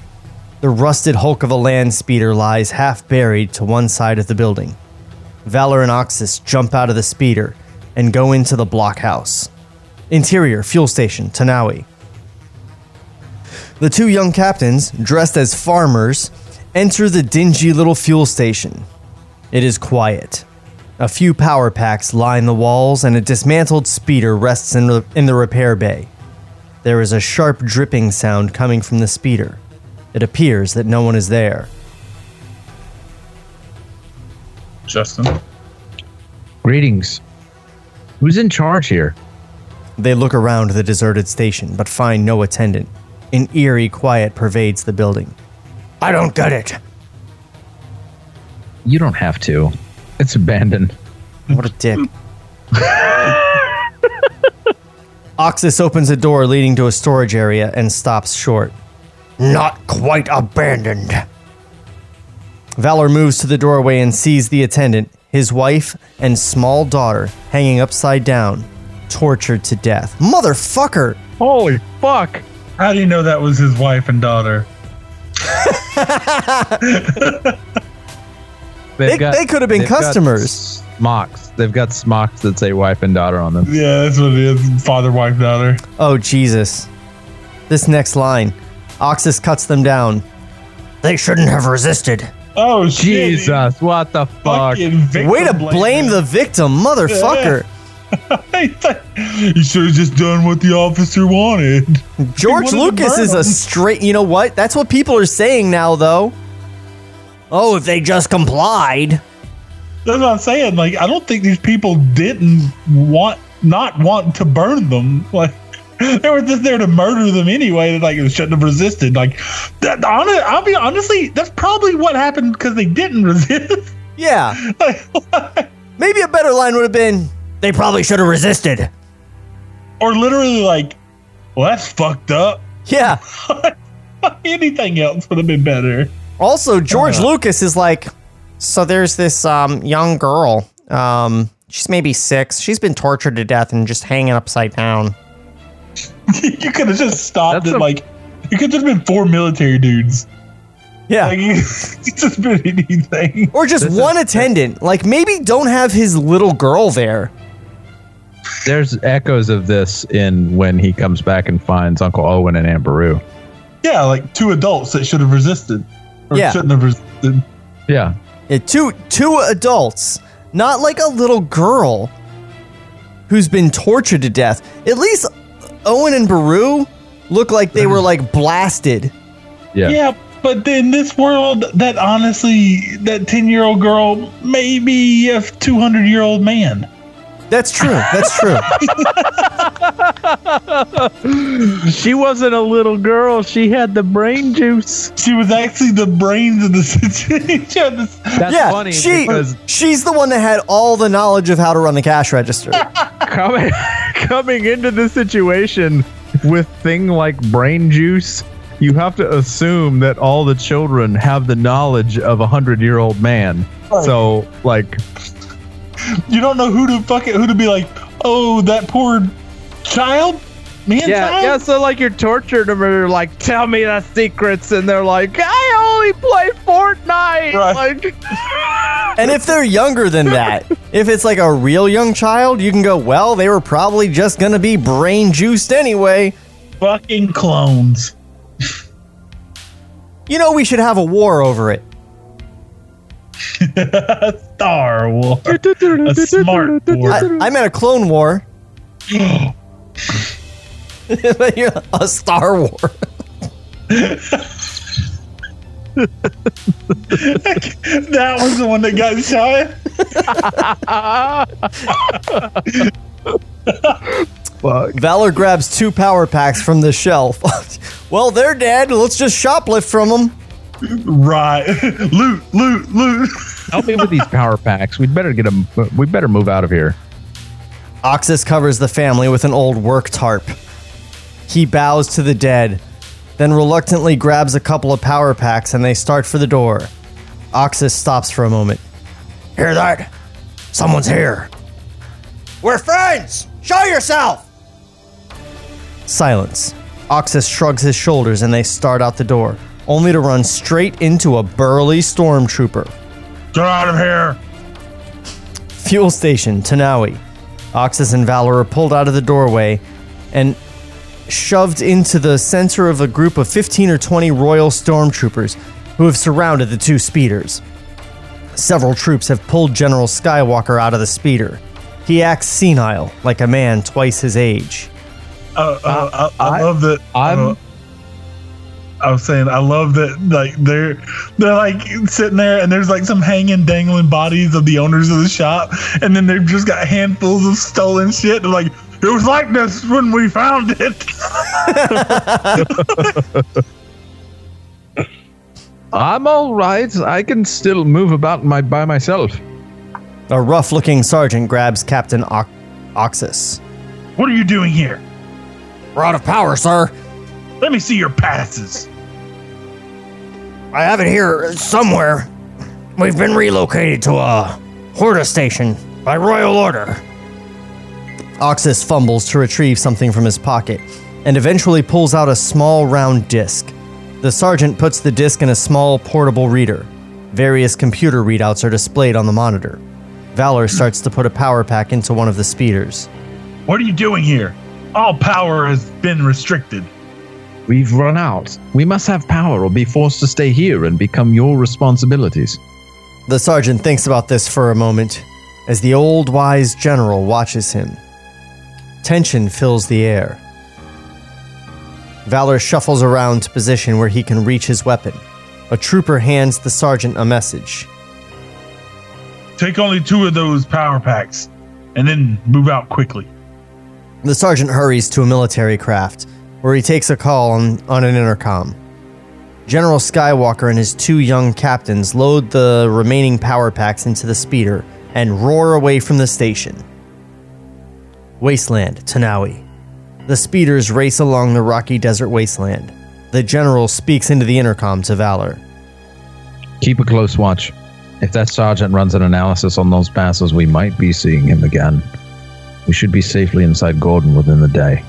The rusted hulk of a land speeder lies half buried to one side of the building. Valor and Oxus jump out of the speeder and go into the blockhouse. Interior, fuel station, Tanawi. The two young captains, dressed as farmers, enter the dingy little fuel station. It is quiet. A few power packs line the walls, and a dismantled speeder rests in in the repair bay. There is a sharp dripping sound coming from the speeder. It appears that no one is there. Justin. Greetings. Who's in charge here? They look around the deserted station, but find no attendant. An eerie quiet pervades the building. I don't get it. You don't have to. It's abandoned. What a dick. Oxus opens a door leading to a storage area and stops short. Not quite abandoned. Valor moves to the doorway and sees the attendant, his wife, and small daughter hanging upside down, tortured to death. Motherfucker! Holy fuck! How do you know that was his wife and daughter? They- they could have been customers. Smocks. They've got smocks that say wife and daughter on them. Yeah, that's what it is. Father, wife, daughter. Oh, Jesus. This next line Oxus cuts them down. They shouldn't have resisted. Oh, shit. Jesus, what the fuck? Way to blame the victim, motherfucker. You should have just done what the officer wanted. George wanted Lucas is a straight. You know what? That's what people are saying now, though. Oh, if they just complied. That's what I'm saying. Like, I don't think these people didn't want, not want to burn them. Like, they were just there to murder them anyway. Like, it shouldn't have resisted. Like, that, hon- I'll be honestly, that's probably what happened because they didn't resist. Yeah. Maybe a better line would have been they probably should have resisted. or literally, like, well, that's fucked up. Yeah. Anything else would have been better. Also, George Lucas is like, so there's this um, young girl. Um, she's maybe six. She's been tortured to death and just hanging upside down. you could have just stopped That's it. a- like, it could have just been four military dudes. Yeah. Like, it's just been anything. or just This one is- attendant. Like, maybe don't have his little girl there. There's echoes of this in when he comes back and finds Uncle Owen and Aunt Beru. Yeah, like two adults that should have resisted. Or Yeah. shouldn't have resisted. Yeah. Yeah, two two adults, not like a little girl who's been tortured to death. At least Owen and Beru look like they were mm-hmm. like blasted. Yeah. Yeah. but in this world, that honestly, that 10 year old girl may be a 200 year old man. That's true. That's true. She wasn't a little girl. She had the brain juice. She was actually the brains of the situation. That's yeah, funny she because she's the one that had all the knowledge of how to run the cash register. coming coming into this situation with thing like brain juice, you have to assume that all the children have the knowledge of a hundred year old man. So like you don't know who to fuck it, who to be like. Oh, that poor child, man. Yeah, child? yeah. So like you're torturing them, and you're like, "Tell me the secrets," and they're like, "I only play Fortnite." Right. Like, And if they're younger than that, if it's like a real young child, you can go, well, they were probably just going to be brain juiced anyway. fucking clones. You know, we should have a war over it. Star War, a smart war. I, I meant a clone war. a Star War. that was the one that got shot. Valor grabs two power packs from the shelf. well, they're dead. Let's just shoplift from them. Right, loot, loot, loot. help me with these power packs. We'd better get them. We better move out of here. Oxus covers the family with an old work tarp. He bows to the dead, then reluctantly grabs a couple of power packs and they start for the door. Oxus stops for a moment. Hear that? Someone's here. We're friends! Show yourself! Silence. Oxus shrugs his shoulders and they start out the door, only to run straight into a burly stormtrooper. Get out of here. Fuel station, Tanawi. Oxus and Valor are pulled out of the doorway and shoved into the center of a group of 15 or 20 Royal Stormtroopers who have surrounded the two speeders. Several troops have pulled General Skywalker out of the speeder. He acts senile, like a man twice his age. Uh, uh, I, I, I- love that. I'm- uh, I was saying, I love that. Like they're they're like sitting there, and there's like some hanging, dangling bodies of the owners of the shop, and then they've just got handfuls of stolen shit. They're like, it was like this when we found it. I'm all right. I can still move about my by myself. A rough looking sergeant grabs Captain Ox- Oxus. what are you doing here? We're out of power, sir. Let me see your passes. I have it here somewhere. We've been relocated to a Horta station by royal order. Oxus fumbles to retrieve something from his pocket and eventually pulls out a small round disc. The sergeant puts the disc in a small portable reader. Various computer readouts are displayed on the monitor. Valor starts to put a power pack into one of the speeders. What are you doing here? All power has been restricted. We've run out. We must have power or be forced to stay here and become your responsibilities. The sergeant thinks about this for a moment as the old wise general watches him. Tension fills the air. Valor shuffles around to position where he can reach his weapon. A trooper hands the sergeant a message. Take only two of those power packs, and then move out quickly. The sergeant hurries to a military craft, where he takes a call on, on an intercom. General Skywalker and his two young captains load the remaining power packs into the speeder and roar away from the station. Wasteland, Tanawi. The speeders race along the rocky desert wasteland. The general speaks into the intercom to Valor. Keep a close watch. If that sergeant runs an analysis on those passes, we might be seeing him again. We should be safely inside Gordon within the day.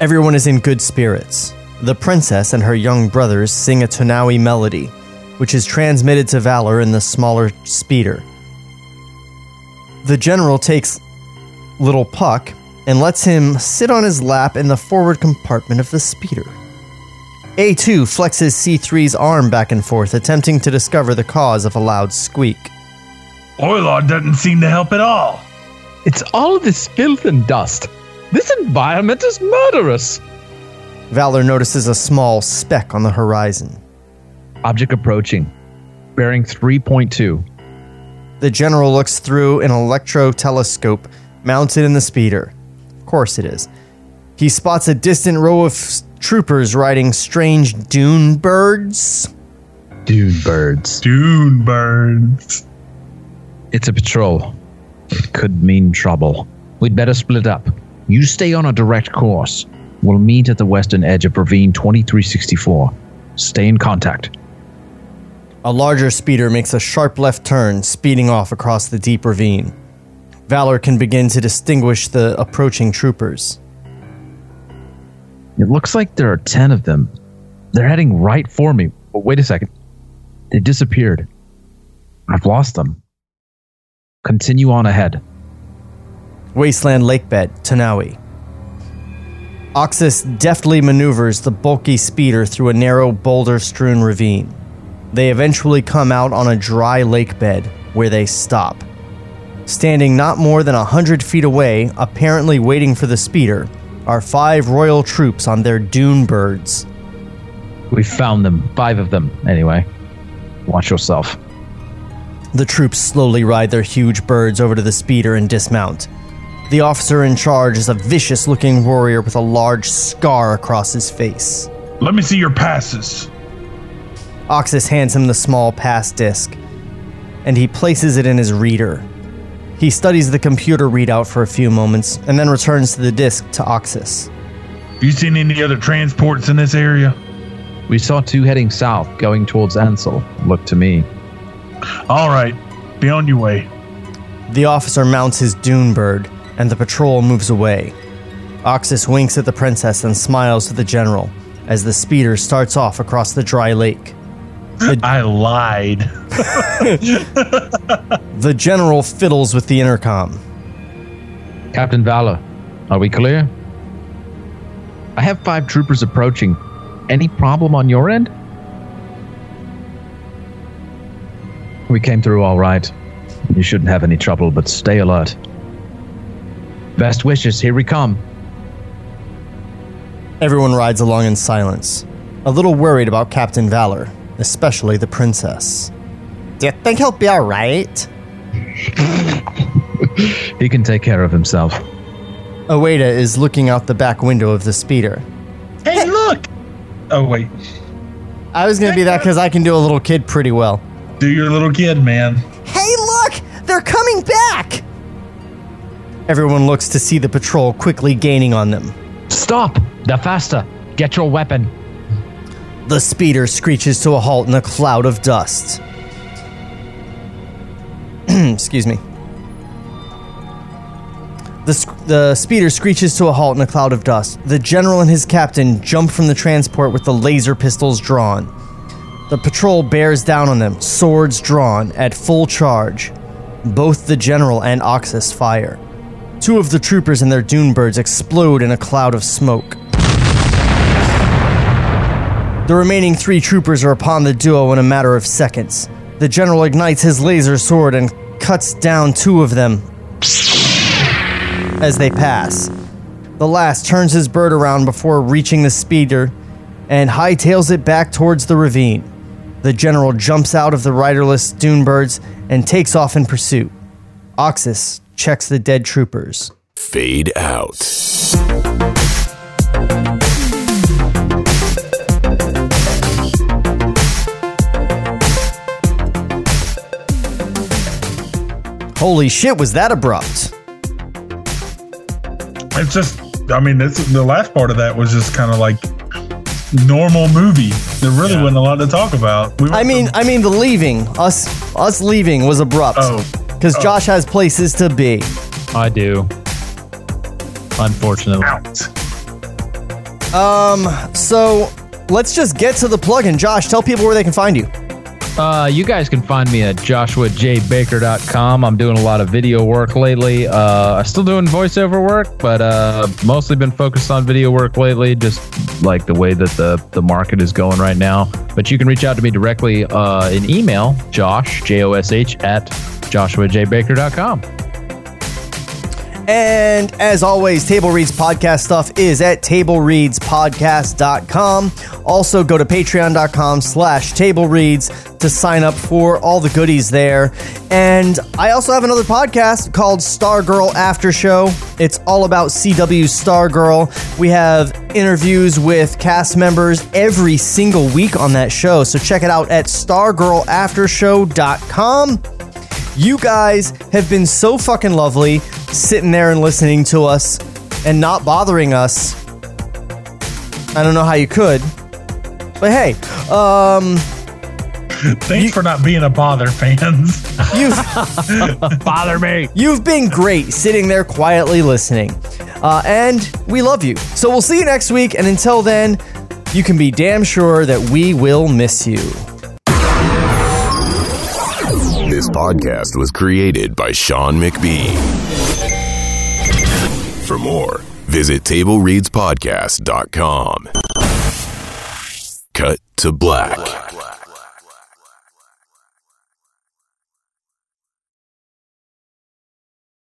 Everyone is in good spirits. The princess and her young brothers sing a Tonawi melody, which is transmitted to Valor in the smaller speeder. The general takes little Puck and lets him sit on his lap in the forward compartment of the speeder. A2 flexes C3's arm back and forth, attempting to discover the cause of a loud squeak. Oilod doesn't seem to help at all. It's all this filth and dust. This environment is murderous. Valor notices a small speck on the horizon. Object approaching. Bearing 3.2. The general looks through an electro telescope mounted in the speeder. Of course it is. He spots a distant row of troopers riding strange dune birds. Dune birds. Dune birds. It's a patrol. It could mean trouble. We'd better split up. You stay on a direct course. We'll meet at the western edge of Ravine 2364. Stay in contact. A larger speeder makes a sharp left turn, speeding off across the deep ravine. Valor can begin to distinguish the approaching troopers. It looks like there are 10 of them. They're heading right for me. But wait a second. They disappeared. I've lost them. Continue on ahead. Wasteland Lakebed, Tanawi. Oxus deftly maneuvers the bulky speeder through a narrow boulder strewn ravine. They eventually come out on a dry lake bed where they stop. Standing not more than a hundred feet away, apparently waiting for the speeder, are five royal troops on their dune birds. We found them. Five of them, anyway. Watch yourself. The troops slowly ride their huge birds over to the speeder and dismount. The officer in charge is a vicious looking warrior with a large scar across his face. Let me see your passes. Oxus hands him the small pass disc, and he places it in his reader. He studies the computer readout for a few moments and then returns to the disc to Oxus. You seen any other transports in this area? We saw two heading south, going towards Ansel. Look to me. All right, be on your way. The officer mounts his dune bird, and the patrol moves away. Oxus winks at the princess and smiles to the general as the speeder starts off across the dry lake. I lied. The general fiddles with the intercom. Captain Valor, are we clear? I have five troopers approaching. Any problem on your end? We came through all right. You shouldn't have any trouble, but stay alert. Best wishes, here we come. Everyone rides along in silence, a little worried about Captain Valor, especially the princess. Do you think he'll be alright? He can take care of himself. Oeda is looking out the back window of the speeder. Hey, look! Oh, wait. I was gonna be that because I can do a little kid pretty well. Do your little kid, man. Hey, look! They're coming back! Everyone looks to see the patrol quickly gaining on them. Stop! The faster! Get your weapon! The speeder screeches to a halt in a cloud of dust. Excuse me. The, sc- the speeder screeches to a halt in a cloud of dust. The general and his captain jump from the transport with the laser pistols drawn. The patrol bears down on them, swords drawn, at full charge. Both the general and Oxus fire. Two of the troopers and their dune birds explode in a cloud of smoke. The remaining three troopers are upon the duo in a matter of seconds. The general ignites his laser sword and cuts down two of them as they pass. The last turns his bird around before reaching the speeder and hightails it back towards the ravine. The general jumps out of the riderless dune birds and takes off in pursuit. Oxus checks the dead troopers. Fade out. Holy shit, was that abrupt? It's just, I mean, this, the last part of that was just kind of like normal movie. There really wasn't a lot to talk about. We I mean, from- I mean the leaving, us us leaving was abrupt. Oh. Cuz Josh has places to be. I do. Unfortunately. out. Um, so let's just get to the plug-in. Josh, tell people where they can find you. Uh, you guys can find me at joshuajbaker.com. I'm doing a lot of video work lately. Uh, I'm still doing voiceover work, but uh, mostly been focused on video work lately, just like the way that the, the market is going right now. But you can reach out to me directly uh, in email, josh, J O S H, at joshuajbaker.com. And as always, Table Reads podcast stuff is at tablereadspodcast.com. Also, go to patreon.com slash table reads to sign up for all the goodies there. And I also have another podcast called Stargirl After Show. It's all about CW Stargirl. We have interviews with cast members every single week on that show. So check it out at stargirlaftershow.com. You guys have been so fucking lovely sitting there and listening to us and not bothering us. I don't know how you could. But hey, um Thanks for not being a bother, fans. You've Bother me. You've been great sitting there quietly listening. Uh, and we love you. So we'll see you next week. And until then, you can be damn sure that we will miss you. Podcast was created by Shawn McBee. For more, visit TableReadsPodcast.com. Cut to black.